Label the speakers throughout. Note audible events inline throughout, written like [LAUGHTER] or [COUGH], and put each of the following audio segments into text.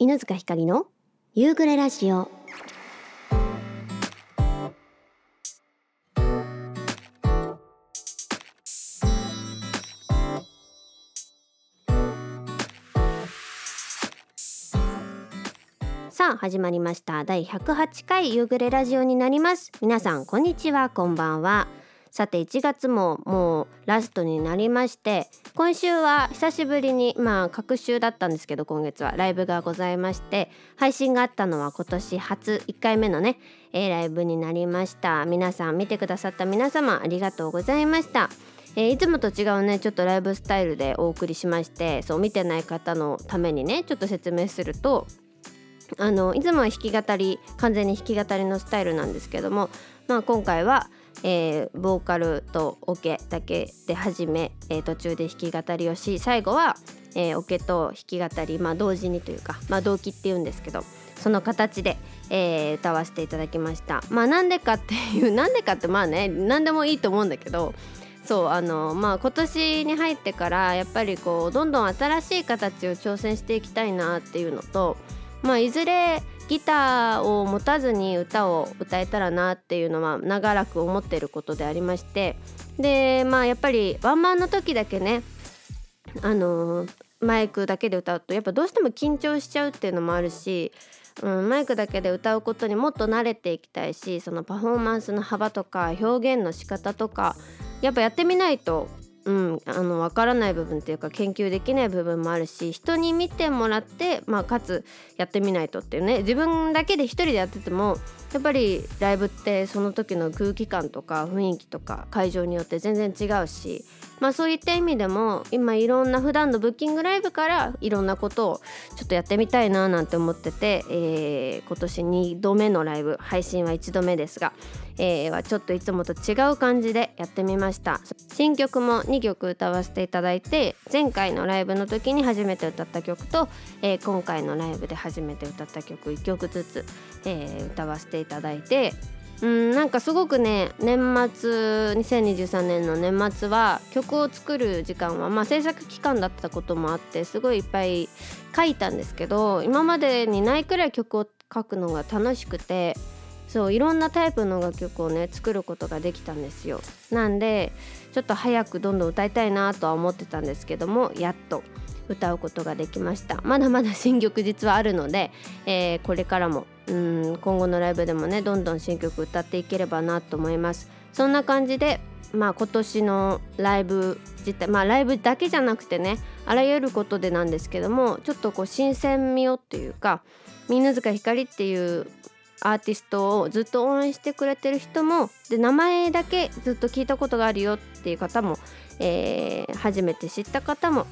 Speaker 1: 犬塚ひかりの夕暮れラジオ。さあ始まりました。第108回夕暮れラジオになります。皆さんこんにちは。こんばんは。さて1月ももうラストになりまして今週は久しぶりにまあ隔週だったんですけど今月はライブがございまして配信があったのは今年初1回目のね、え、ライブになりました。皆さん見てくださった皆様ありがとうございました。え、いつもと違うねちょっとライブスタイルでお送りしましてそう見てない方のためにねちょっと説明するとあのいつもは弾き語り完全に弾き語りのスタイルなんですけども、まあ、今回はえー、ボーカルとオケだけで始め、えー、途中で弾き語りをし最後は、えー、オケと弾き語り、まあ、同時にというか、まあ、同期っていうんですけどその形で、えー、歌わせていただきました。まあなんでかっていう [LAUGHS] なんでかってまあね何でもいいと思うんだけどそうあのまあ今年に入ってからやっぱりこうどんどん新しい形を挑戦していきたいなっていうのとまあいずれギターを持たずに歌を歌えたらなっていうのは長らく思ってることでありましてでまあやっぱりワンマンの時だけねあのマイクだけで歌うとやっぱどうしても緊張しちゃうっていうのもあるし、うん、マイクだけで歌うことにもっと慣れていきたいしそのパフォーマンスの幅とか表現の仕方とかやっぱやってみないとうん、あの分からない部分っていうか研究できない部分もあるし人に見てもらって、まあ、かつやってみないとっていうね。自分だけで一人でやっててもやっぱりライブってその時の空気感とか雰囲気とか会場によって全然違うしまあそういった意味でも今いろんな普段のブッキングライブからいろんなことをちょっとやってみたいななんて思ってて、えー、今年2度目のライブ配信は1度目ですが、えー、はちょっといつもと違う感じでやってみました。新曲も2曲歌わせていただいて前回のライブの時に初めて歌った曲と、えー、今回のライブで初めて歌った曲1曲ずつ、えー、歌わせていただいてうんなんかすごくね年末2023年の年末は曲を作る時間はまあ制作期間だったこともあってすごいいっぱい書いたんですけど今までにないくらい曲を書くのが楽しくてそういろんなタイプの楽曲をね作ることができたんですよ。なんでちょっと早くどんどん歌いたいなとは思ってたんですけどもやっと。歌うことができました。まだまだ新曲実はあるので、えー、これからもうん今後のライブでもねどんどん新曲歌っていければなと思います。そんな感じでまあ今年のライブ自体まあライブだけじゃなくてねあらゆることでなんですけどもちょっとこう新鮮味をっていうか犬塚ひかりっていうアーティストをずっと応援してくれてる人もで名前だけずっと聞いたことがあるよっていう方も、えー、初めて知った方も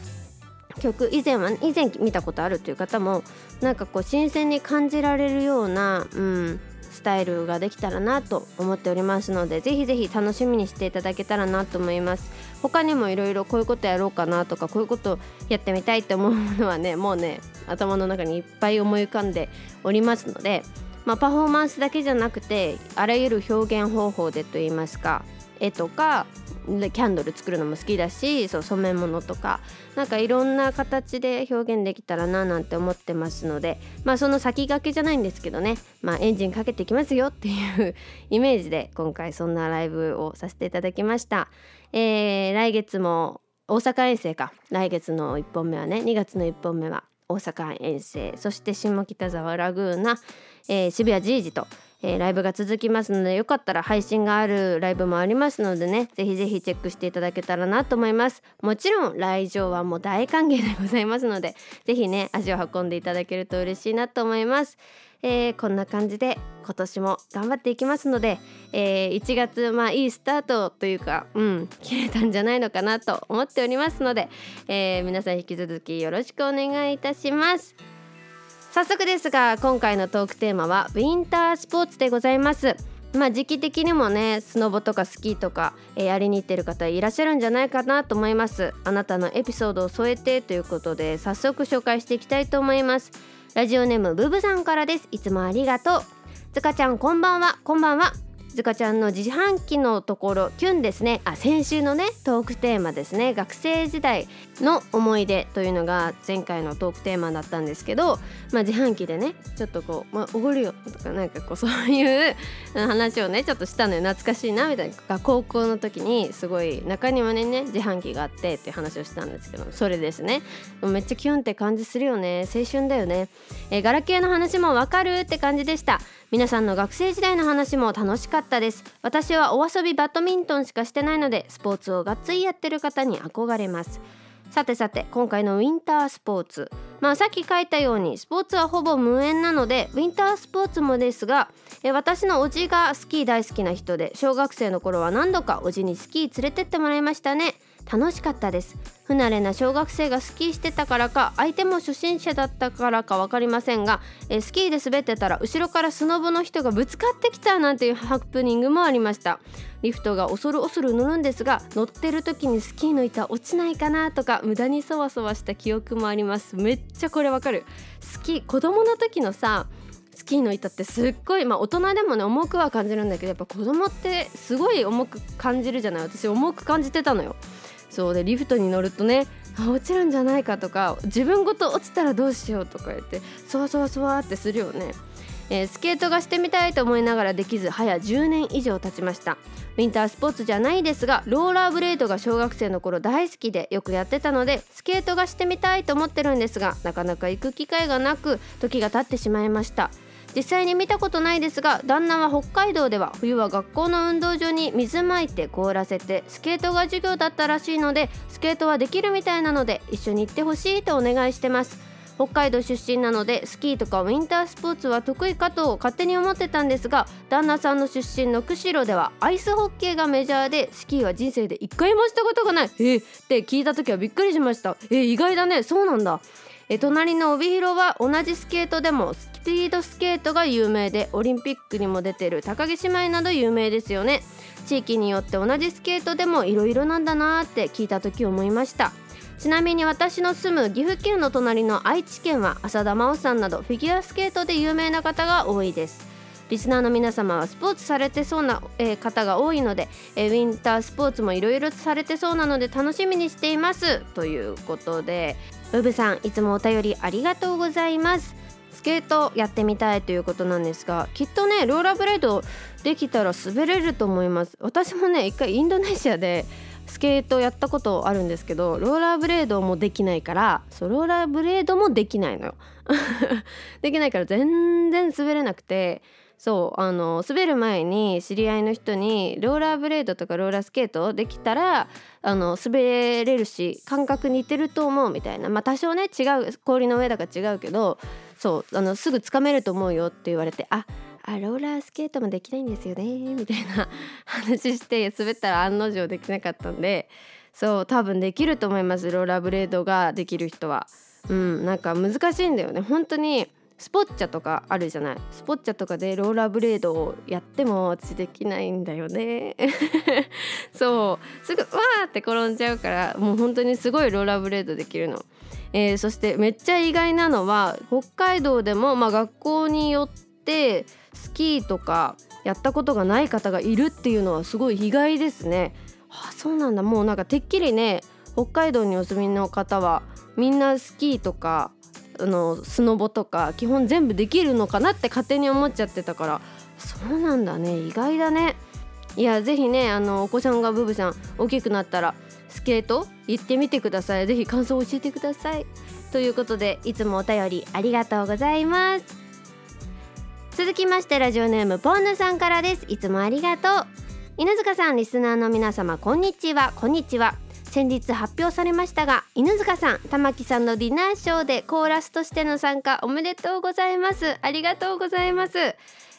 Speaker 1: 曲以前は以前見たことあるという方もなんかこう新鮮に感じられるような、うん、スタイルができたらなと思っておりますのでぜひぜひ楽しみにしていただけたらなと思います。他にもいろいろこういうことやろうかなとかこういうことやってみたいと思うものはねもうね頭の中にいっぱい思い浮かんでおりますので、まあ、パフォーマンスだけじゃなくてあらゆる表現方法でといいますか絵とかキャンドル作るのも好きだしそう染め物とかなんかいろんな形で表現できたらななんて思ってますのでまあその先駆けじゃないんですけどね、まあ、エンジンかけてきますよっていう [LAUGHS] イメージで今回そんなライブをさせていただきました。えー、来月も大阪遠征か来月の1本目はね2月の1本目は大阪遠征そして下北沢ラグーナ、えー、渋谷ジージとえー、ライブが続きますのでよかったら配信があるライブもありますのでねぜひぜひチェックしていただけたらなと思いますもちろん来場はもう大歓迎でございますのでぜひね足を運んでいただけると嬉しいなと思いますえー、こんな感じで今年も頑張っていきますので、えー、1月まあいいスタートというかうん切れたんじゃないのかなと思っておりますので、えー、皆さん引き続きよろしくお願いいたします。早速ですが今回のトークテーマはウィンタースポーツでございます。まあ時期的にもねスノボとかスキーとか、えー、やりに行ってる方いらっしゃるんじゃないかなと思います。あなたのエピソードを添えてということで早速紹介していきたいと思います。ラジオネームブブさんからです。いつもありがとう。つかちゃんこんばんは。こんばんは。ずかちゃんの自販機のところキュンですね。あ先週のねトークテーマですね。学生時代の思い出というのが前回のトークテーマだったんですけど、まあ、自販機でねちょっとこう「まあ、おごるよ」とかなんかこうそういう話をねちょっとしたのよ。懐かしいなみたいな。高校の時にすごい中庭にね自販機があってって話をしたんですけどそれですね。めっちゃキュンって感じするよね。青春だよね、え、ガラケーの話もわかるって感じでした。皆さんの学生時代の話も楽しかったです。私はお遊びバドミントンしかしてないのでスポーツをがっつりやってる方に憧れます。さてさて今回のウィンタースポーツ。まあさっき書いたようにスポーツはほぼ無縁なのでウィンタースポーツもですがえ私のおじがスキー大好きな人で小学生の頃は何度かおじにスキー連れてってもらいましたね。楽しかったです。不慣れな小学生がスキーしてたからか相手も初心者だったからか分かりませんがえスキーで滑ってたら後ろからスノボの人がぶつかってきたなんていうハプニングもありました。リフトが恐る恐る乗るんですが乗ってる時にスキーの板落ちないかなとか無駄にそわそわした記憶もあります。めっちゃこれわかる。スキー子供の時のさスキーの板ってすっごいまあ大人でもね重くは感じるんだけどやっぱ子供ってすごい重く感じるじゃない。私重く感じてたのよ。そうでリフトに乗るとねあ落ちるんじゃないかとか自分ごと落ちたらどうしようとか言ってそわそわそわってするよね、えー、スケートがしてみたいと思いながらできず早10年以上経ちました。ウィンタースポーツじゃないですがローラーブレードが小学生の頃大好きでよくやってたのでスケートがしてみたいと思ってるんですがなかなか行く機会がなく時が経ってしまいました。実際に見たことないですが旦那は北海道では冬は学校の運動場に水まいて凍らせてスケートが授業だったらしいのでスケートはできるみたいなので一緒に行ってほしいとお願いしてます。北海道出身なのでスキーとかウィンタースポーツは得意かと勝手に思ってたんですが旦那さんの出身の釧路ではアイスホッケーがメジャーでスキーは人生で一回もしたことがない。えー、って聞いた時はびっくりしました。えー、意外だね。そうなんだ。え隣の帯広は同じスケートでもスピードスケートが有名でオリンピックにも出てる高木姉妹など有名ですよね。地域によって同じスケートでもいろいろなんだなって聞いた時思いました。ちなみに私の住む岐阜県の隣の愛知県は浅田真央さんなどフィギュアスケートで有名な方が多いです。リスナーの皆様はスポーツされてそうな、えー、方が多いので、えー、ウィンタースポーツもいろいろされてそうなので楽しみにしています。ということでウブさんいつもお便りありがとうございます。スケートやってみたいということなんですがきっとねローラーブレードできたら滑れると思います。私もね一回インドネシアでスケートやったことあるんですけどローラーブレードもできないからそローラーブレードもできないのよ。[LAUGHS] できないから全然滑れなくてそうあの滑る前に知り合いの人にローラーブレードとかローラースケートできたらあの滑れるし感覚似てると思うみたいな。まあ多少ね違う氷の上だから違うけどそうあのすぐつかめると思うよって言われてああローラースケートもできないんですよねみたいな。[LAUGHS] 話して滑ったら案の定できなかったんでそう多分できると思いますローラーブレードができる人は。うんなんか難しいんだよね。本当にスポッチャとかあるじゃない？スポッチャとかでローラーブレードをやっても私できないんだよね [LAUGHS] そうすぐわーって転んじゃうからもう本当にすごいローラーブレードできるの。えー、そしてめっちゃ意外なのは北海道でも、まあ、学校によってスキーとかやったことがない方がいるっていうのはすごい意外ですね。あそうなんだもうなんかてっきりね北海道にお住みの方はみんなスキーとかあのスノボとか基本全部できるのかなって勝手に思っちゃってたからそうなんだね。意外だね。いやぜひねあのお子さんがブブさん大きくなったらスケート行ってみてください。ぜひ感想を教えてください。ということでいつもお便りありがとうございます。続きましてラジオネームポンヌさんからです。いつもありがとう。犬塚さんリスナーの皆様こんにちは。こんにちは。先日発表されましたが犬塚さん玉木さんのディナーショーでコーラスとしての参加おめでとうございます。ありがとうございます。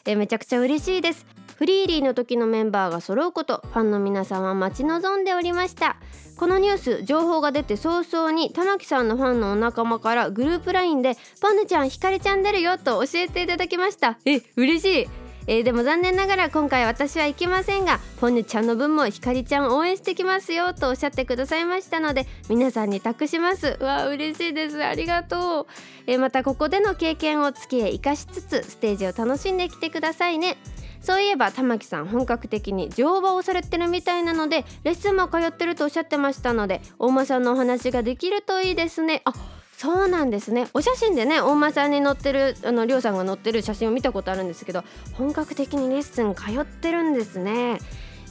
Speaker 1: えめちゃくちゃ嬉しいです。フリーリーの時のメンバーが揃うことファンの皆さんは待ち望んでおりました。このニュース情報が出て早々に玉木さんのファンのお仲間からグループ LINE で「パンヌちゃんひかりちゃん出るよ」と教えていただきました。え嬉しい。えー、でも残念ながら今回私は行きませんがポニュちゃんの分もひかりちゃん応援してきますよとおっしゃってくださいましたので皆さんに託します。わ嬉しいです。ありがとう、えー、またここでの経験を月へ生かしつつステージを楽しんできてくださいね。そういえば玉木さん本格的に乗馬をされてるみたいなのでレッスンも通ってるとおっしゃってましたので大間さんのお話ができるといいですね。あそうなんですね。お写真でね大間さんに載ってるあのりょうさんが載ってる写真を見たことあるんですけど本格的にレッスン通ってるんですね。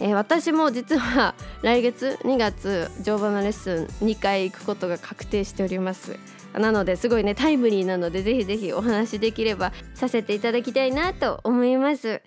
Speaker 1: えー、私も実は [LAUGHS] 来月2月乗馬のレッスン2回行くことが確定しております。なのですごいねタイムリーなのでぜひぜひお話できればさせていただきたいなと思います。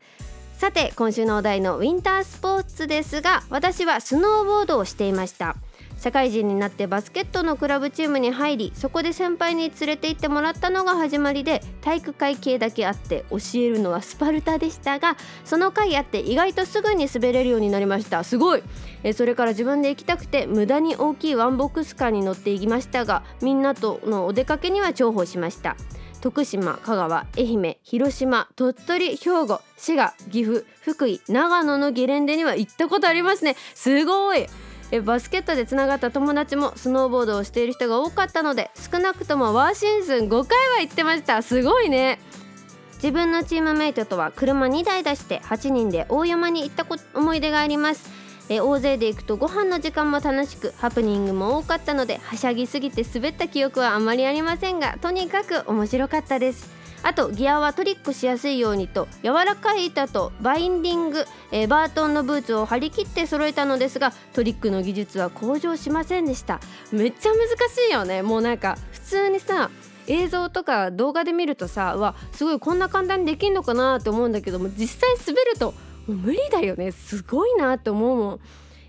Speaker 1: さて今週のお題のウィンタースポーツですが私はスノーボードをしていました。社会人になってバスケットのクラブチームに入りそこで先輩に連れて行ってもらったのが始まりで体育会系だけあって教えるのはスパルタでしたがその回あって意外とすぐに滑れるようになりました。すごい。えそれから自分で行きたくて無駄に大きいワンボックスカーに乗って行きましたがみんなとのお出かけには重宝しました。徳島香川愛媛広島鳥取兵庫滋賀岐阜福井長野のゲレンデには行ったことありますね。すごい。えバスケットでつながった友達もスノーボードをしている人が多かったので少なくともワーシーズン5回は行ってました。すごいね。自分のチームメイトとは車2台出して8人で大山に行った思い出があります。え大勢で行くとご飯の時間も楽しくハプニングも多かったのではしゃぎすぎて滑った記憶はあまりありませんがとにかく面白かったです。あとギアはトリックしやすいようにと柔らかい板とバインディング、えー、バートンのブーツを張り切って揃えたのですがトリックの技術は向上しませんでした。めっちゃ難しいよね。もうなんか普通にさ映像とか動画で見るとさわすごいこんな簡単にできんのかなって思うんだけども実際滑ると無理だよね。すごいなって思うもん。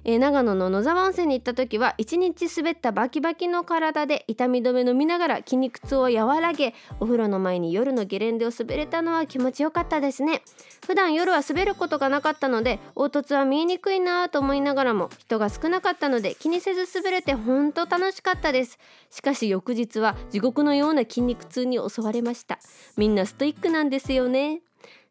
Speaker 1: えー、長野の野沢温泉に行った時は一日滑ったバキバキの体で痛み止め飲みながら筋肉痛を和らげお風呂の前に夜のゲレンデを滑れたのは気持ちよかったですね。普段夜は滑ることがなかったので凹凸は見えにくいなと思いながらも人が少なかったので気にせず滑れて本当楽しかったです。しかし翌日は地獄のような筋肉痛に襲われました。みんなストイックなんですよね。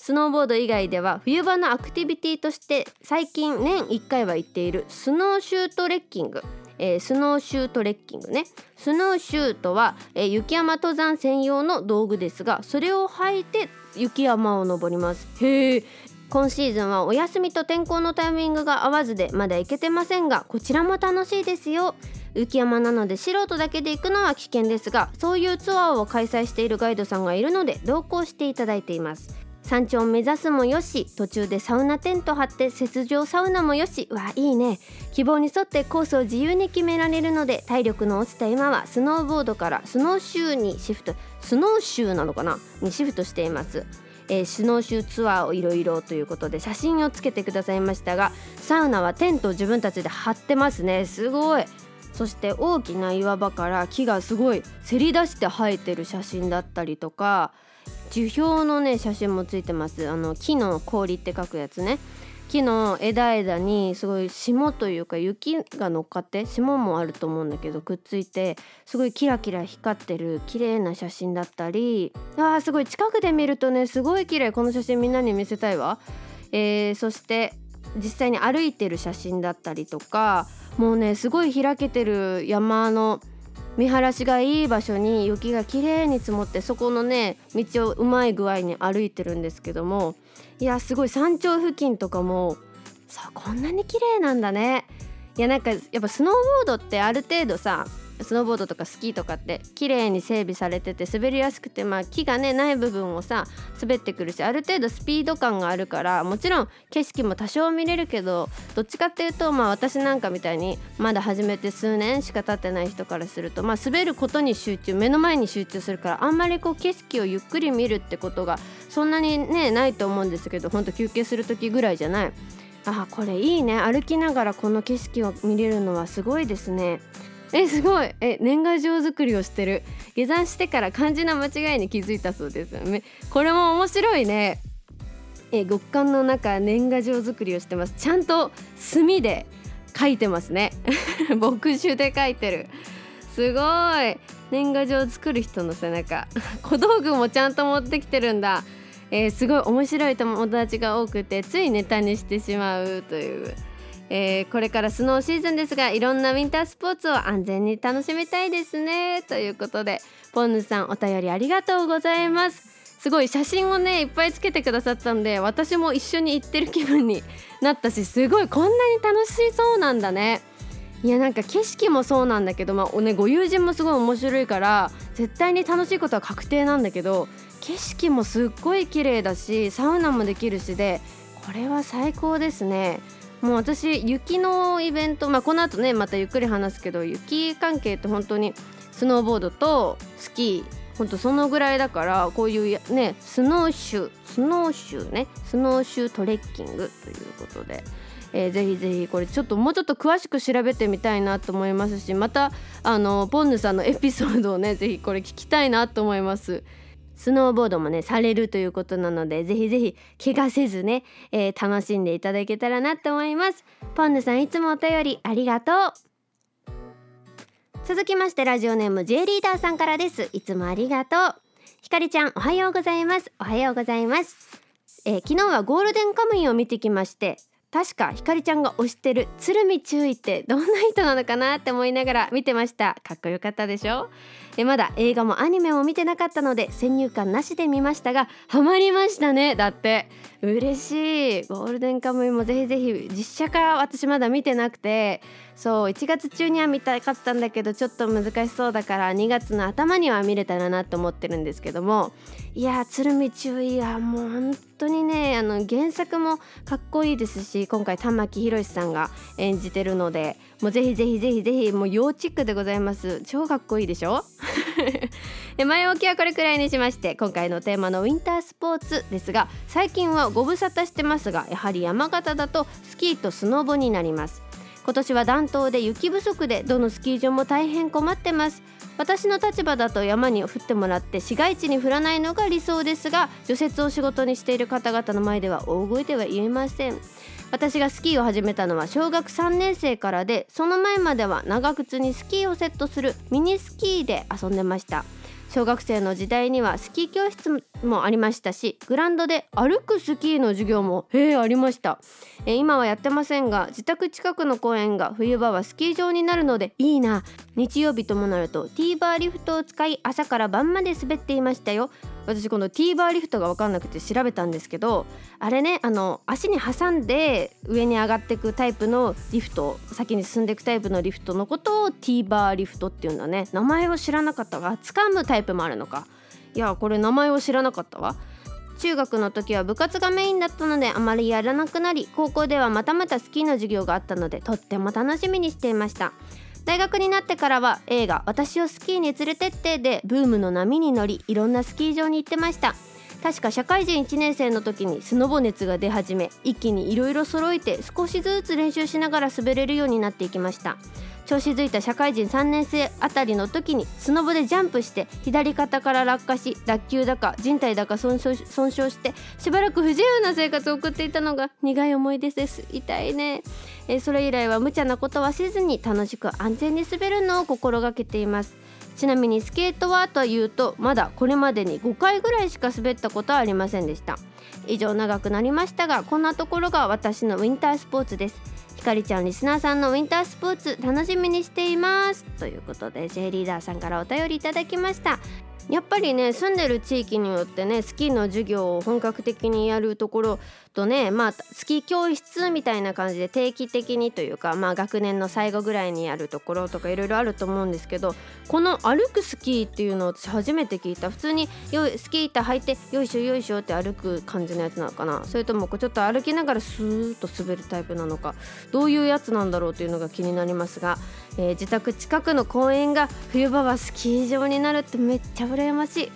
Speaker 1: スノーボード以外では冬場のアクティビティとして最近年1回は行っているスノーシュートレッキング。えー、スノーシュートレッキングね。スノーシューとは、えー、雪山登山専用の道具ですがそれを履いて雪山を登ります。へえ今シーズンはお休みと天候のタイミングが合わずでまだ行けてませんがこちらも楽しいですよ。雪山なので素人だけで行くのは危険ですがそういうツアーを開催しているガイドさんがいるので同行していただいています。山頂を目指すもよし途中でサウナテント張って雪上サウナもよし。わいいね。希望に沿ってコースを自由に決められるので体力の落ちた今はスノーボードからスノーシューにシフトスノーシューなのかな？にシフトしています。えー、スノーシューツアーをいろいろということで写真をつけてくださいましたがサウナはテントを自分たちで張ってますね。すごい。そして大きな岩場から木がすごいせり出して生えてる写真だったりとか樹氷のね写真もついてます。あの木の氷って書くやつね。木の枝枝にすごい霜というか雪が乗っかって霜もあると思うんだけどくっついてすごいキラキラ光ってる綺麗な写真だったりあーすごい近くで見るとねすごい綺麗。この写真みんなに見せたいわ、えー、そして実際に歩いてる写真だったりとかもうねすごい開けてる山の見晴らしがいい場所に雪がきれいに積もってそこのね道をうまい具合に歩いてるんですけどもいやすごい山頂付近とかもさこんなに綺麗なんだね。いやなんかやっぱスノーボードってある程度さスノーボードとかスキーとかって綺麗に整備されてて滑りやすくてまあ木がねない部分をさ滑ってくるしある程度スピード感があるからもちろん景色も多少見れるけどどっちかっていうとまあ私なんかみたいにまだ始めて数年しか経ってない人からするとまあ滑ることに集中目の前に集中するからあんまりこう景色をゆっくり見るってことがそんなにねないと思うんですけどほんと休憩する時ぐらいじゃない。あこれいいね歩きながらこの景色を見れるのはすごいですね [LAUGHS] えすごい。え年賀状作りをしてる。下山してから漢字の間違いに気づいたそうです。これも面白いね。え極寒の中年賀状作りをしてます。ちゃんと墨で書いてますね。[LAUGHS] 墨汁で書いてる。すごい。年賀状作る人の背中。[LAUGHS] 小道具もちゃんと持ってきてるんだ。えー、すごい面白い友達が多くてついネタにしてしまうという。えー、これからスノーシーズンですがいろんなウィンタースポーツを安全に楽しみたいですね。ということでポンヌさんお便りありがとうございます。すごい写真をねいっぱいつけてくださったんで私も一緒に行ってる気分になったしすごいこんなに楽しそうなんだね。いやなんか景色もそうなんだけど、まあね、ご友人もすごい面白いから絶対に楽しいことは確定なんだけど景色もすっごい綺麗だしサウナもできるしでこれは最高ですね。もう私雪のイベント、まあ、この後ねまたゆっくり話すけど雪関係って本当にスノーボードとスキーほんとそのぐらいだからこういうねスノーシュースノーシューねスノーシュートレッキングということで。えー、ぜひぜひこれちょっともうちょっと詳しく調べてみたいなと思いますしまたあのポンヌさんのエピソードをねぜひこれ聞きたいなと思いますスノーボードもねされるということなのでぜひぜひ怪我せずね、えー、楽しんでいただけたらなと思います。ポンヌさんいつもお便りありがとう。続きましてラジオネーム J リーダーさんからです。いつもありがとう。ひかりちゃんおはようございます。おはようございます、えー、昨日はゴールデンカムイを見てきまして確かひかりちゃんが推してる鶴見中尉ってどんな人なのかなって思いながら見てました。かっこよかったでしょ？えまだ映画もアニメも見てなかったので先入観なしで見ましたがハマりましたね。だって。嬉しい。ゴールデンカムイもぜひぜひ実写化私まだ見てなくて。そう1月中には見たかったんだけどちょっと難しそうだから2月の頭には見れたらなと思ってるんですけども。いや鶴見注意はもう本当にねあの原作もかっこいいですし今回玉木宏さんが演じてるのでもうぜひぜひぜひぜひもう要チェックでございます。超かっこいいでしょ？[LAUGHS] 前置きはこれくらいにしまして今回のテーマのウィンタースポーツですが最近はご無沙汰してますがやはり山形だとスキーとスノボになります。今年は暖冬で雪不足でどのスキー場も大変困ってます。私の立場だと山に降ってもらって市街地に降らないのが理想ですが除雪を仕事にしている方々の前では大声では言えません。私がスキーを始めたのは小学3年生からでその前までは長靴にスキーをセットするミニスキーで遊んでました。小学生の時代にはスキー教室もありましたしグランドで歩くスキーの授業もへえありました。え今はやってませんが自宅近くの公園が冬場はスキー場になるのでいいな。日曜日ともなるとティーバーリフトを使い朝から晩まで滑っていましたよ。私このティーバーリフトが分かんなくて調べたんですけどあれねあの足に挟んで上に上がっていくタイプのリフト先に進んでいくタイプのリフトのことをティーバーリフトっていうんだね。名前を知らなかったわ。掴むタイプもあるのか。いやこれ名前を知らなかったわ。中学の時は部活がメインだったのであまりやらなくなり高校ではまたまたスキーの授業があったのでとっても楽しみにしていました。大学になってからは映画「私をスキーに連れてって」でブームの波に乗りいろんなスキー場に行ってました。確か社会人1年生の時にスノボ熱が出始め一気にいろいろ揃えて少しずつ練習しながら滑れるようになっていきました。調子づいた社会人3年生あたりの時にスノボでジャンプして左肩から落下し脱臼だか人体だか損傷損傷してしばらく不自由な生活を送っていたのが苦い思い出です。痛いね。えそれ以来は無茶なことはせずに楽しく安全に滑るのを心がけています。ちなみにスケートはというとまだこれまでに5回ぐらいしか滑ったことはありませんでした。以上長くなりましたがこんなところが私のウィンタースポーツです。ひかりちゃんリスナーさんのウィンタースポーツ楽しみにしています。ということで J リーダーさんからお便りいただきました。やっぱりね住んでる地域によってねスキーの授業を本格的にやるところとねまあスキー教室みたいな感じで定期的にというかまあ学年の最後ぐらいにやるところとかいろいろあると思うんですけどこの歩くスキーっていうのを私初めて聞いた。普通によスキー板履いてよいしょよいしょって歩く感じのやつなのかな。それともこうちょっと歩きながらスーッと滑るタイプなのかどういうやつなんだろうっていうのが気になりますが、えー、自宅近くの公園が冬場はスキー場になるってめっちゃ羨ましい。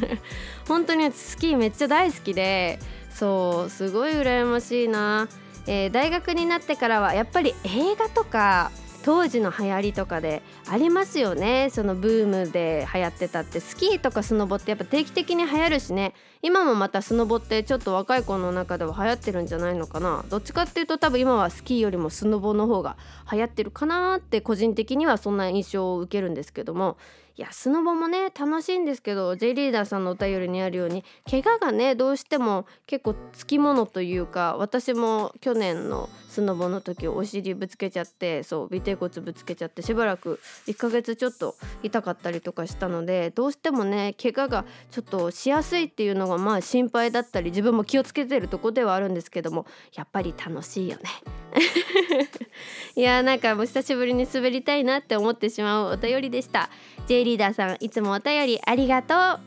Speaker 1: [LAUGHS] 本当にスキーめっちゃ大好きでそうすごい羨ましいな、えー、大学になってからはやっぱり映画とか当時の流行りとかでありますよね。そのブームで流行ってたってスキーとかスノボってやっぱ定期的に流行るしね。今もまたスノボってちょっと若い子の中では流行ってるんじゃないのかな。どっちかっていうと多分今はスキーよりもスノボの方が流行ってるかなって個人的にはそんな印象を受けるんですけども。いやスノボもね楽しいんですけど J リーダーさんのお便りにあるように怪我がねどうしても結構つきものというか私も去年のスノボの時お尻ぶつけちゃってそう尾てい骨ぶつけちゃってしばらく1ヶ月ちょっと痛かったりとかしたのでどうしてもね怪我がちょっとしやすいっていうのがまあ心配だったり自分も気をつけてるとこではあるんですけどもやっぱり楽しいよね。[LAUGHS] いやなんかもう久しぶりに滑りたいなって思ってしまうお便りでした。J リーダーさんいつもお便りありがとう。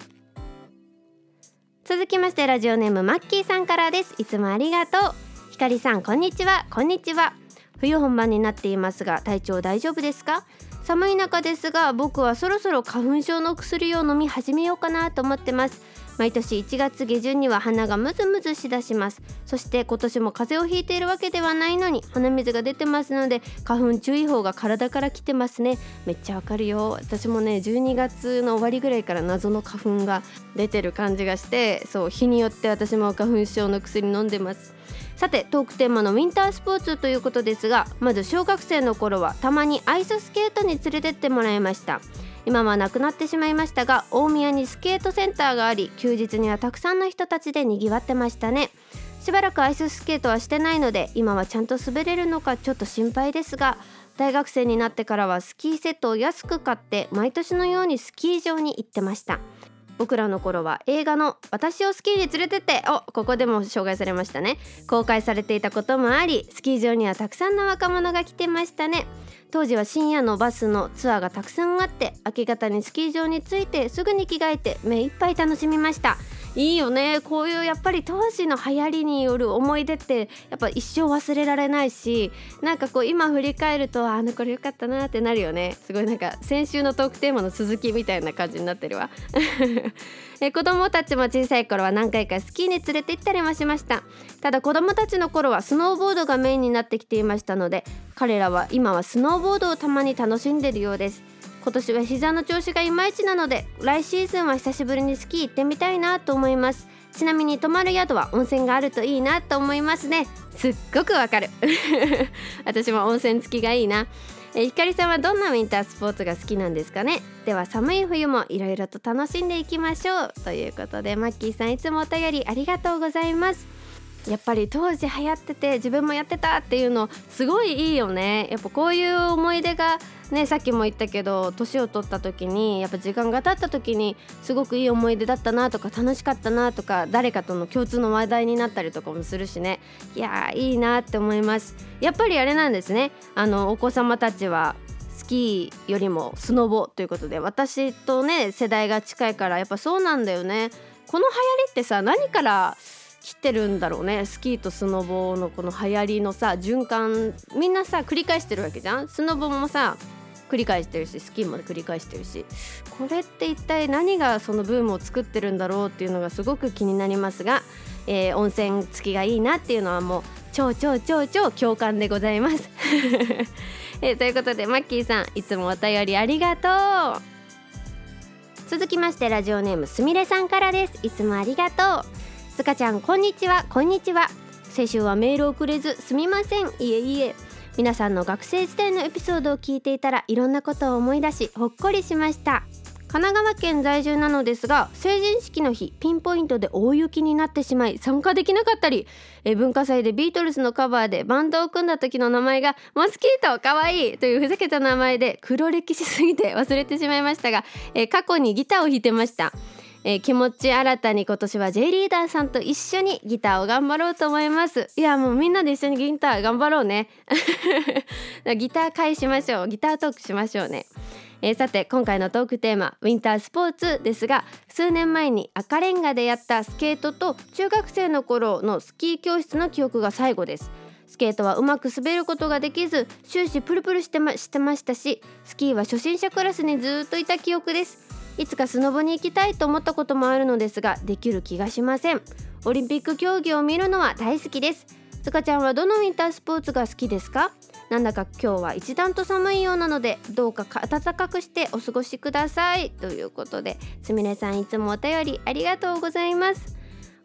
Speaker 1: 続きましてラジオネームマッキーさんからです。いつもありがとう。かりさんこんにちは。こんにちは。冬本番になっていますが体調大丈夫ですか？寒い中ですが僕はそろそろ花粉症の薬を飲み始めようかなと思ってます。毎年1月下旬には鼻がムズムズしだします。そして今年も風邪をひいているわけではないのに鼻水が出てますので花粉注意報が体から来てますね。めっちゃわかるよ。私もね12月の終わりぐらいから謎の花粉が出てる感じがしてそう日によって私も花粉症の薬飲んでます。さてトークテーマのウィンタースポーツということですがまず小学生の頃はたまにアイススケートに連れてってもらいました。今はなくなってしまいましたが大宮にスケートセンターがあり休日にはたくさんの人たちでにぎわってましたね。しばらくアイススケートはしてないので今はちゃんと滑れるのかちょっと心配ですが大学生になってからはスキーセットを安く買って毎年のようにスキー場に行ってました。僕らの頃は映画の「私をスキーに連れてって」をここでも紹介されましたね。公開されていたこともありスキー場にはたくさんの若者が来てましたね。当時は深夜のバスのツアーがたくさんあって明け方にスキー場に着いてすぐに着替えて目いっぱい楽しみました。いいよね。こういうやっぱり当時の流行りによる思い出ってやっぱ一生忘れられないしなんかこう今振り返るとあのこれ良かったなってなるよね。すごいなんか先週のトークテーマの続きみたいな感じになってるわ。え子供たちも小さい頃は何回かスキーに連れて行ったりもしました。ただ子供たちの頃はスノーボードがメインになってきていましたので彼らは今はスノーボードをたまに楽しんでるようです。今年は膝の調子がいまいちなので来シーズンは久しぶりにスキー行ってみたいなと思います。ちなみに泊まる宿は温泉があるといいなと思いますね。すっごくわかる。[LAUGHS] 私も温泉付きがいいな。えひかりさんはどんなウィンタースポーツが好きなんですかね？では寒い冬もいろいろと楽しんでいきましょう。ということでマッキーさんいつもお便りありがとうございます。やっぱり当時流行ってて自分もやってたっていうのすごいいいよね。やっぱこういう思い出がねさっきも言ったけど年を取った時にやっぱ時間が経った時にすごくいい思い出だったなとか楽しかったなとか誰かとの共通の話題になったりとかもするしね。いやいいなって思います。やっぱりあれなんですね。あのお子様たちはスキーよりもスノボということで私とね世代が近いからやっぱそうなんだよね。この流行りってさ何から来てるんだろうね。スキーとスノボのこの流行りのさ循環みんなさ繰り返してるわけじゃん？スノボもさ繰り返してるしスキーも繰り返してるし。これって一体何がそのブームを作ってるんだろうっていうのがすごく気になりますが、えー、温泉付きがいいなっていうのはもう超超超超共感でございます。[LAUGHS] えー、ということでマッキーさんいつもお便りありがとう。続きましてラジオネームすみれさんからです。いつもありがとう。つかちゃんこんにちは。こんにちは。先週はメールをくれずすみません。いえいえ。皆さんの学生時代のエピソードを聞いていたらいろんなことを思い出しほっこりしました。神奈川県在住なのですが成人式の日ピンポイントで大雪になってしまい参加できなかったりえ文化祭でビートルズのカバーでバンドを組んだ時の名前がモスキートかわいいというふざけた名前で黒歴史すぎて忘れてしまいましたがえ過去にギターを弾いてました。えー、気持ち新たに今年は J リーダーさんと一緒にギターを頑張ろうと思います。いやもうみんなで一緒にギター頑張ろうね。[LAUGHS] ギター会しましょう。ギタートークしましょうね。えー、さて今回のトークテーマウィンタースポーツですが数年前に赤レンガでやったスケートと中学生の頃のスキー教室の記憶が最後です。スケートはうまく滑ることができず終始プルプルしてましてましたしスキーは初心者クラスにずっといた記憶です。いつかスノボに行きたいと思ったこともあるのですができる気がしません。オリンピック競技を見るのは大好きです。つかちゃんはどのウィンタースポーツが好きですか？なんだか今日は一段と寒いようなのでどうか暖かくしてお過ごしください。ということですみれさんいつもお便りありがとうございます。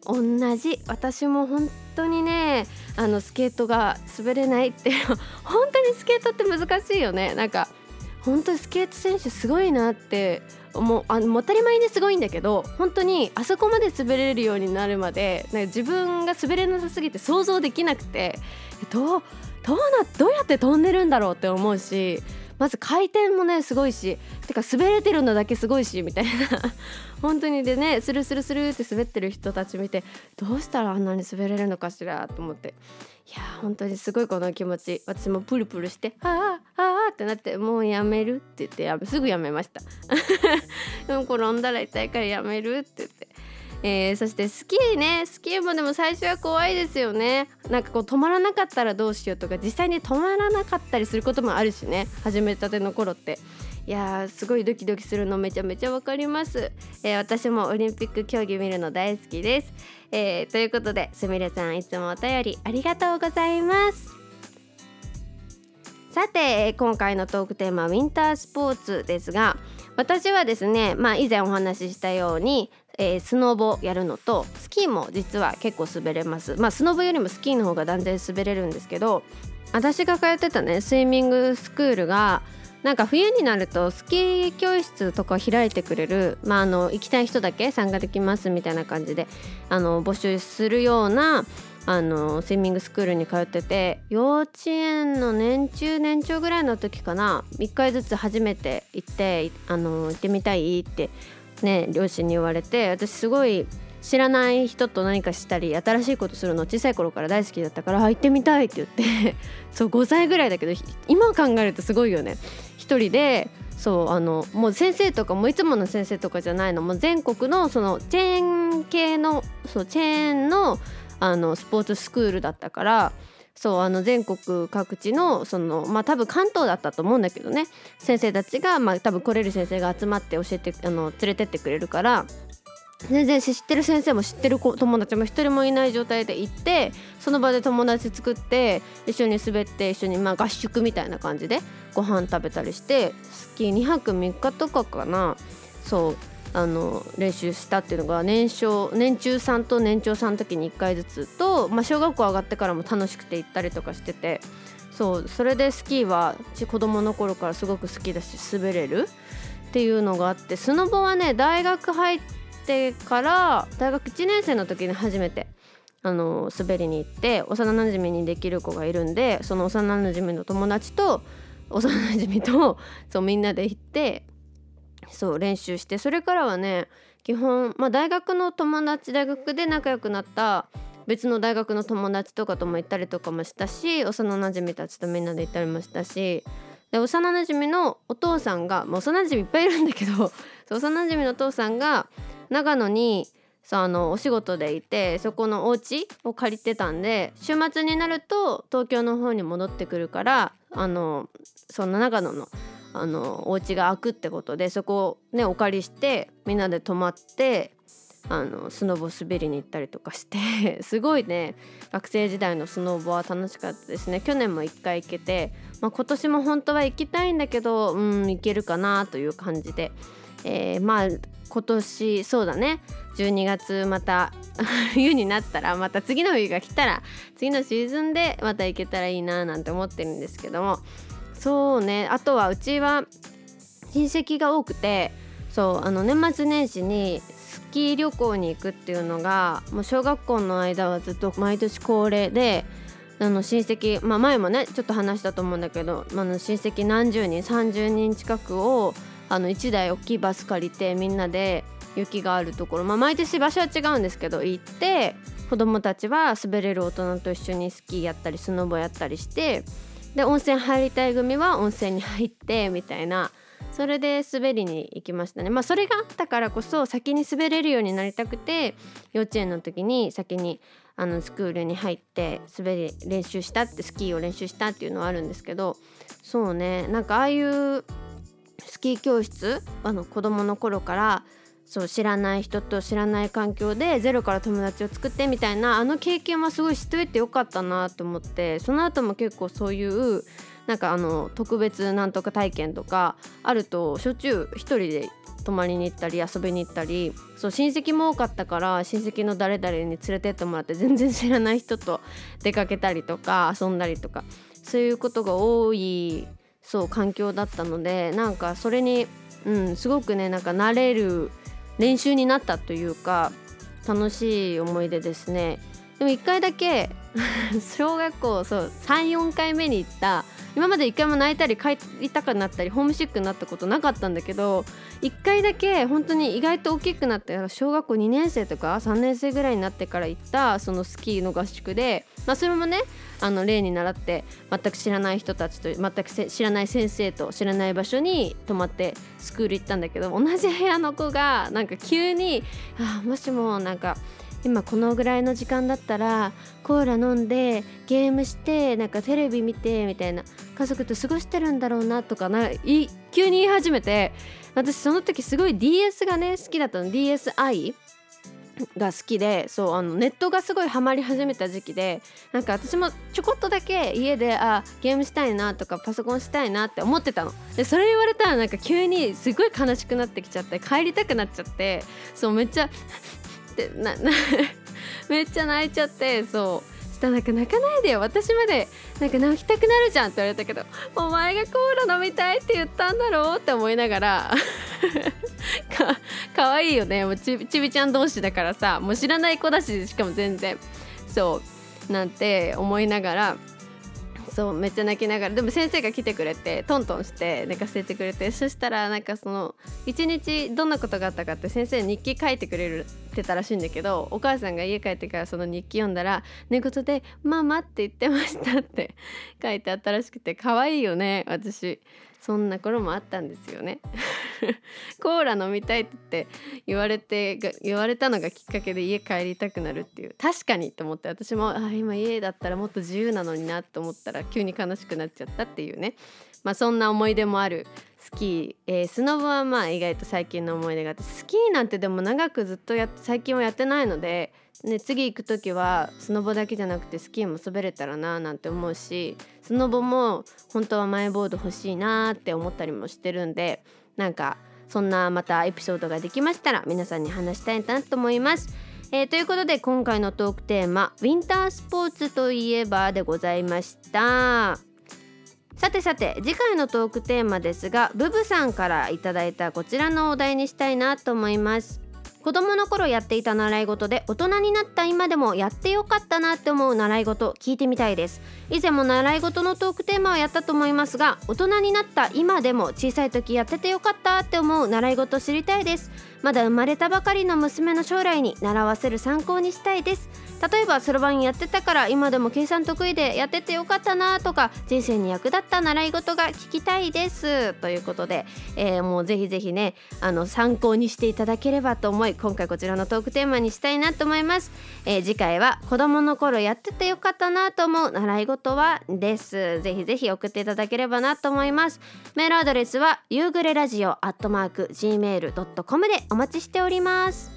Speaker 1: 同じ私も本当にねあのスケートが滑れないって [LAUGHS] 本当にスケートって難しいよね。なんか本当にスケート選手すごいなってもうあの当たり前にすごいんだけど本当にあそこまで滑れるようになるまでなんか自分が滑れなさすぎて想像できなくてどうどうなどうやって飛んでるんだろうって思うしまず回転もねすごいしてか滑れてるのだけすごいしみたいな。[LAUGHS] 本当にでねスルスルスルって滑ってる人たち見てどうしたらあんなに滑れるのかしらと思って。いや本当にすごいこの気持ち。私もプルプルして「ああああ」ってなって「もうやめる」って言ってすぐやめました。[LAUGHS] でも転んだら痛いからやめるって言って。えー、そしてスキーね。スキーもでも最初は怖いですよね。なんかこう止まらなかったらどうしようとか実際に止まらなかったりすることもあるしね。始めたての頃って。いやーすごいドキドキするのめちゃめちゃわかります、えー、私もオリンピック競技見るの大好きです、えー、ということですみれさんいつもお便りありがとうございます。さて今回のトークテーマウィンタースポーツですが私はですねまあ以前お話ししたようにえー、スノボやるのとスキーも実は結構滑れます。まあスノボよりもスキーの方が断然滑れるんですけど私が通ってたねスイミングスクールがなんか冬になるとスキー教室とか開いてくれる、まあ、あの行きたい人だけ参加できますみたいな感じであの募集するようなあのスイミングスクールに通ってて幼稚園の年中年長ぐらいの時かな1回ずつ初めて行ってあの行ってみたいってね両親に言われて私すごい知らない人と何かしたり新しいことするの小さい頃から大好きだったから行ってみたいって言って [LAUGHS] そう5歳ぐらいだけど今考えるとすごいよね。一人でそうあのもう先生とかもいつもの先生とかじゃないの。もう全国のそのチェーン系のそうチェーンのあのスポーツスクールだったからそうあの全国各地のそのまあ多分関東だったと思うんだけどね。先生たちがまあ多分来れる先生が集まって教えてあの連れてってくれるから。全然知ってる先生も知ってる友達も一人もいない状態で行ってその場で友達作って一緒に滑って一緒にま合宿みたいな感じでご飯食べたりしてスキー2泊3日とかかな。そうあの練習したっていうのが年少年中さんと年長さんの時に1回ずつと、まあ、小学校上がってからも楽しくて行ったりとかしててそうそれでスキーは子供の頃からすごく好きだし滑れるっていうのがあってスノボはね大学入ってから大学1年生の時に初めてあの滑りに行って幼なじみにできる子がいるんでその幼なじみの友達と幼なじみと [LAUGHS] そうみんなで行ってそう練習してそれからはね基本、まあ、大学の友達大学で仲良くなった別の大学の友達とかとも行ったりとかもしたし幼なじみたちとみんなで行ったりもしたしで幼なじみのお父さんが、まあ、幼なじみいっぱいいるんだけど [LAUGHS] 幼なじみのお父さんが長野にそうあのお仕事でいてそこのお家を借りてたんで週末になると東京の方に戻ってくるからあのその長野のあのお家が開くってことでそこをねお借りしてみんなで泊まってあのスノボ滑りに行ったりとかして [LAUGHS] すごいね学生時代のスノボは楽しかったですね。去年も1回行けて、まあ、今年も本当は行きたいんだけどうん行けるかなという感じで、えー、まあ今年そうだね。12月また [LAUGHS] 冬になったらまた次の冬が来たら次のシーズンでまた行けたらいいななんて思ってるんですけども。そうね。あとはうちは親戚が多くてそうあの年末年始にスキー旅行に行くっていうのがもう小学校の間はずっと毎年恒例であの親戚、まあ、前もねちょっと話したと思うんだけど、まあ、の親戚何十人30人近くをあの1台大きいバス借りてみんなで雪があるところ、まあ、毎年場所は違うんですけど行って子供たちは滑れる大人と一緒にスキーやったりスノボやったりしてで温泉入りたい組は温泉に入ってみたいなそれで滑りに行きましたね。まあそれがあったからこそ先に滑れるようになりたくて幼稚園の時に先にあのスクールに入って滑り練習したってスキーを練習したっていうのはあるんですけどそうねなんかああいうスキー教室あの子供の頃からそう知らない人と知らない環境でゼロから友達を作ってみたいなあの経験はすごい知っておいてよかったなと思ってその後も結構そういうなんかあの特別なんとか体験とかあるとしょっちゅう一人で泊まりに行ったり遊びに行ったりそう親戚も多かったから親戚の誰々に連れてってもらって全然知らない人と出かけたりとか遊んだりとかそういうことが多いそう環境だったのでなんかそれに、うん、すごくねなんか慣れる練習になったというか楽しい思い出ですね。でも1回だけ [LAUGHS] 小学校そう34回目に行った。今まで1回も泣いたり帰りたくなったりホームシックになったことなかったんだけど1回だけ本当に意外と大きくなって小学校2年生とか3年生ぐらいになってから行ったそのスキーの合宿で、まあ、それもねあの例に倣って全く知らない人たちと全く知らない先生と知らない場所に泊まってスクール行ったんだけど同じ部屋の子がなんか急に「あもしもなんか今このぐらいの時間だったらコーラ飲んでゲームしてなんかテレビ見てみたいな。家族と過ごしてるんだろうなとかな急に言い始めて。私その時すごい DS がね好きだったの。DSi が好きでそうあのネットがすごいハマり始めた時期でなんか私もちょこっとだけ家であゲームしたいなとかパソコンしたいなって思ってたの。でそれ言われたらなんか急にすごい悲しくなってきちゃって帰りたくなっちゃってそうめっちゃってなな [LAUGHS] めっちゃ泣いちゃってそう。したらなんか泣かないでよ。私までなんか泣きたくなるじゃんって言われたけどお前がコーラ飲みたいって言ったんだろうって思いながら [LAUGHS] かかわいいよね。もうちびちゃん同士だからさもう知らない子だししかも全然。そう。なんて思いながらそうめっちゃ泣きながら。でも先生が来てくれてトントンして寝かせてくれてそしたらなんかその一日どんなことがあったかって先生日記書いてくれるてたらしいんだけどお母さんが家帰ってからその日記読んだら寝言で「ママ」って言ってましたって [LAUGHS] 書いてあったらしくて可愛いよね私。そんな頃もあったんですよね。[LAUGHS] コーラ飲みたいって言われて言われたのがきっかけで家帰りたくなるっていう。確かにと思って私もあ今家だったらもっと自由なのになと思ったら急に悲しくなっちゃったっていうね。まあそんな思い出もあるスキー、えー、スノボはまあ意外と最近の思い出があってスキーなんてでも長くずっとや最近はやってないのでね、次行く時はスノボだけじゃなくてスキーも滑れたらななんて思うしスノボも本当はマイボード欲しいなって思ったりもしてるんでなんかそんなまたエピソードができましたら皆さんに話したいなと思います。えー、ということで今回のトークテーマ「ウィンタースポーツといえば」でございました。さてさて次回のトークテーマですがブブさんから頂いたこちらのお題にしたいなと思います。子供の頃やっていた習い事で大人になった今でもやってよかったなって思う習い事聞いてみたいです。以前も習い事のトークテーマをやったと思いますが大人になった今でも小さい時やっててよかったって思う習い事知りたいです。まだ生まれたばかりの娘の将来に習わせる参考にしたいです。例えばそろばんやってたから今でも計算得意でやっててよかったなとか人生に役立った習い事が聞きたいです。ということで、えー、もうぜひぜひねあの参考にしていただければと思い今回こちらのトークテーマにしたいなと思います、えー、次回は子供の頃やっててよかったなと思う習い事はです。ぜひぜひ送っていただければなと思います。メールアドレスは夕暮れラジオアットマーク gmail.com でお待ちしております。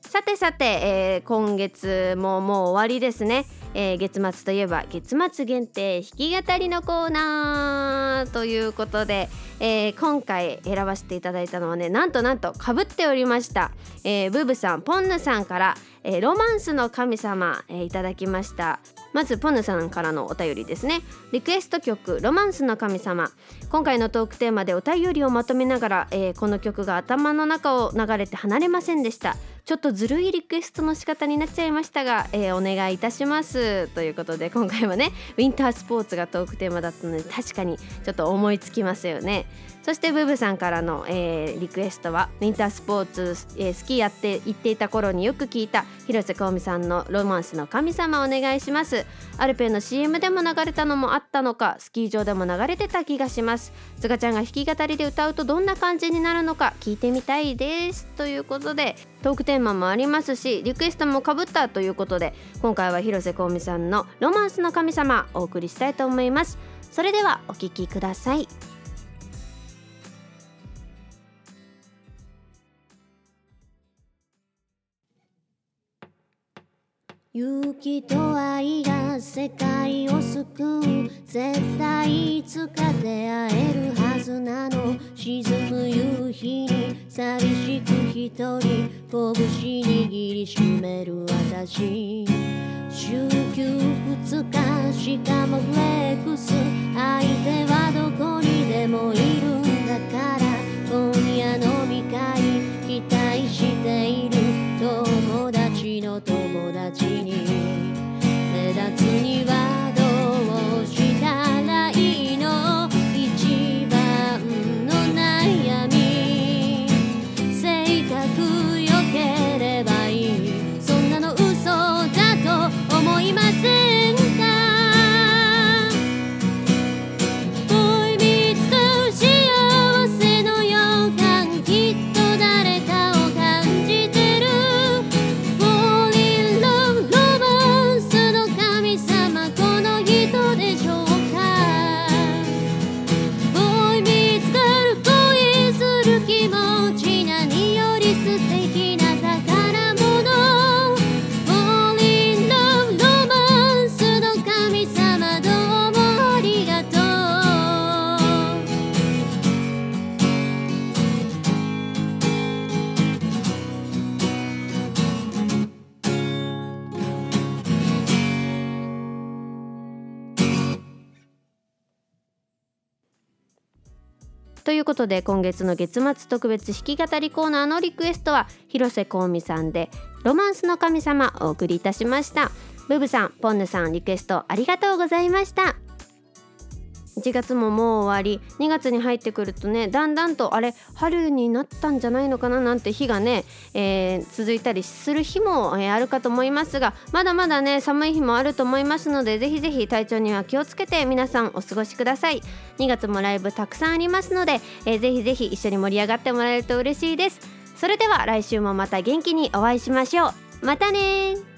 Speaker 1: さてさて、えー、今月ももう終わりですね、えー、月末といえば月末限定弾き語りのコーナーということで、えー、今回選ばせていただいたのはねなんとなんとかぶっておりました、えー、ブーブさんポンヌさんから、えー、ロマンスの神様、えー、いただきました。まずポヌさんからのお便りですね。リクエスト曲ロマンスの神様。今回のトークテーマでお便りをまとめながら、えー、この曲が頭の中を流れて離れませんでした。ちょっとずるいリクエストの仕方になっちゃいましたが、えー、お願いいたします。ということで今回はねウィンタースポーツがトークテーマだったので確かにちょっと思いつきますよね。そしてブブさんからの、えー、リクエストはウィンタースポーツ、えー、スキーやって行っていた頃によく聞いた広瀬香美さんのロマンスの神様お願いします。アルペンの CM でも流れたのもあったのかスキー場でも流れてた気がします。すがちゃんが弾き語りで歌うとどんな感じになるのか聞いてみたいです。ということでトークテーマもありますしリクエストもかぶったということで今回は広瀬香美さんのロマンスの神様お送りしたいと思います。それではお聴きください。勇気と愛が世界を救う絶対いつか出会えるはずなの沈む夕日に寂しく一人拳握りしめる私。週休2日しかもフレということで今月の月末特別弾き語りコーナーのリクエストは広瀬香美さんで「ロマンスの神様」お送りいたしました。ブブさんポンヌさんリクエストありがとうございました。1月ももう終わり。2月に入ってくるとねだんだんとあれ春になったんじゃないのかななんて日がね、えー続いたりする日も、えーあるかと思いますがまだまだね寒い日もあると思いますのでぜひぜひ体調には気をつけて皆さんお過ごしください。2月もライブたくさんありますので、えーぜひぜひ一緒に盛り上がってもらえると嬉しいです。それでは来週もまた元気にお会いしましょう。またねー。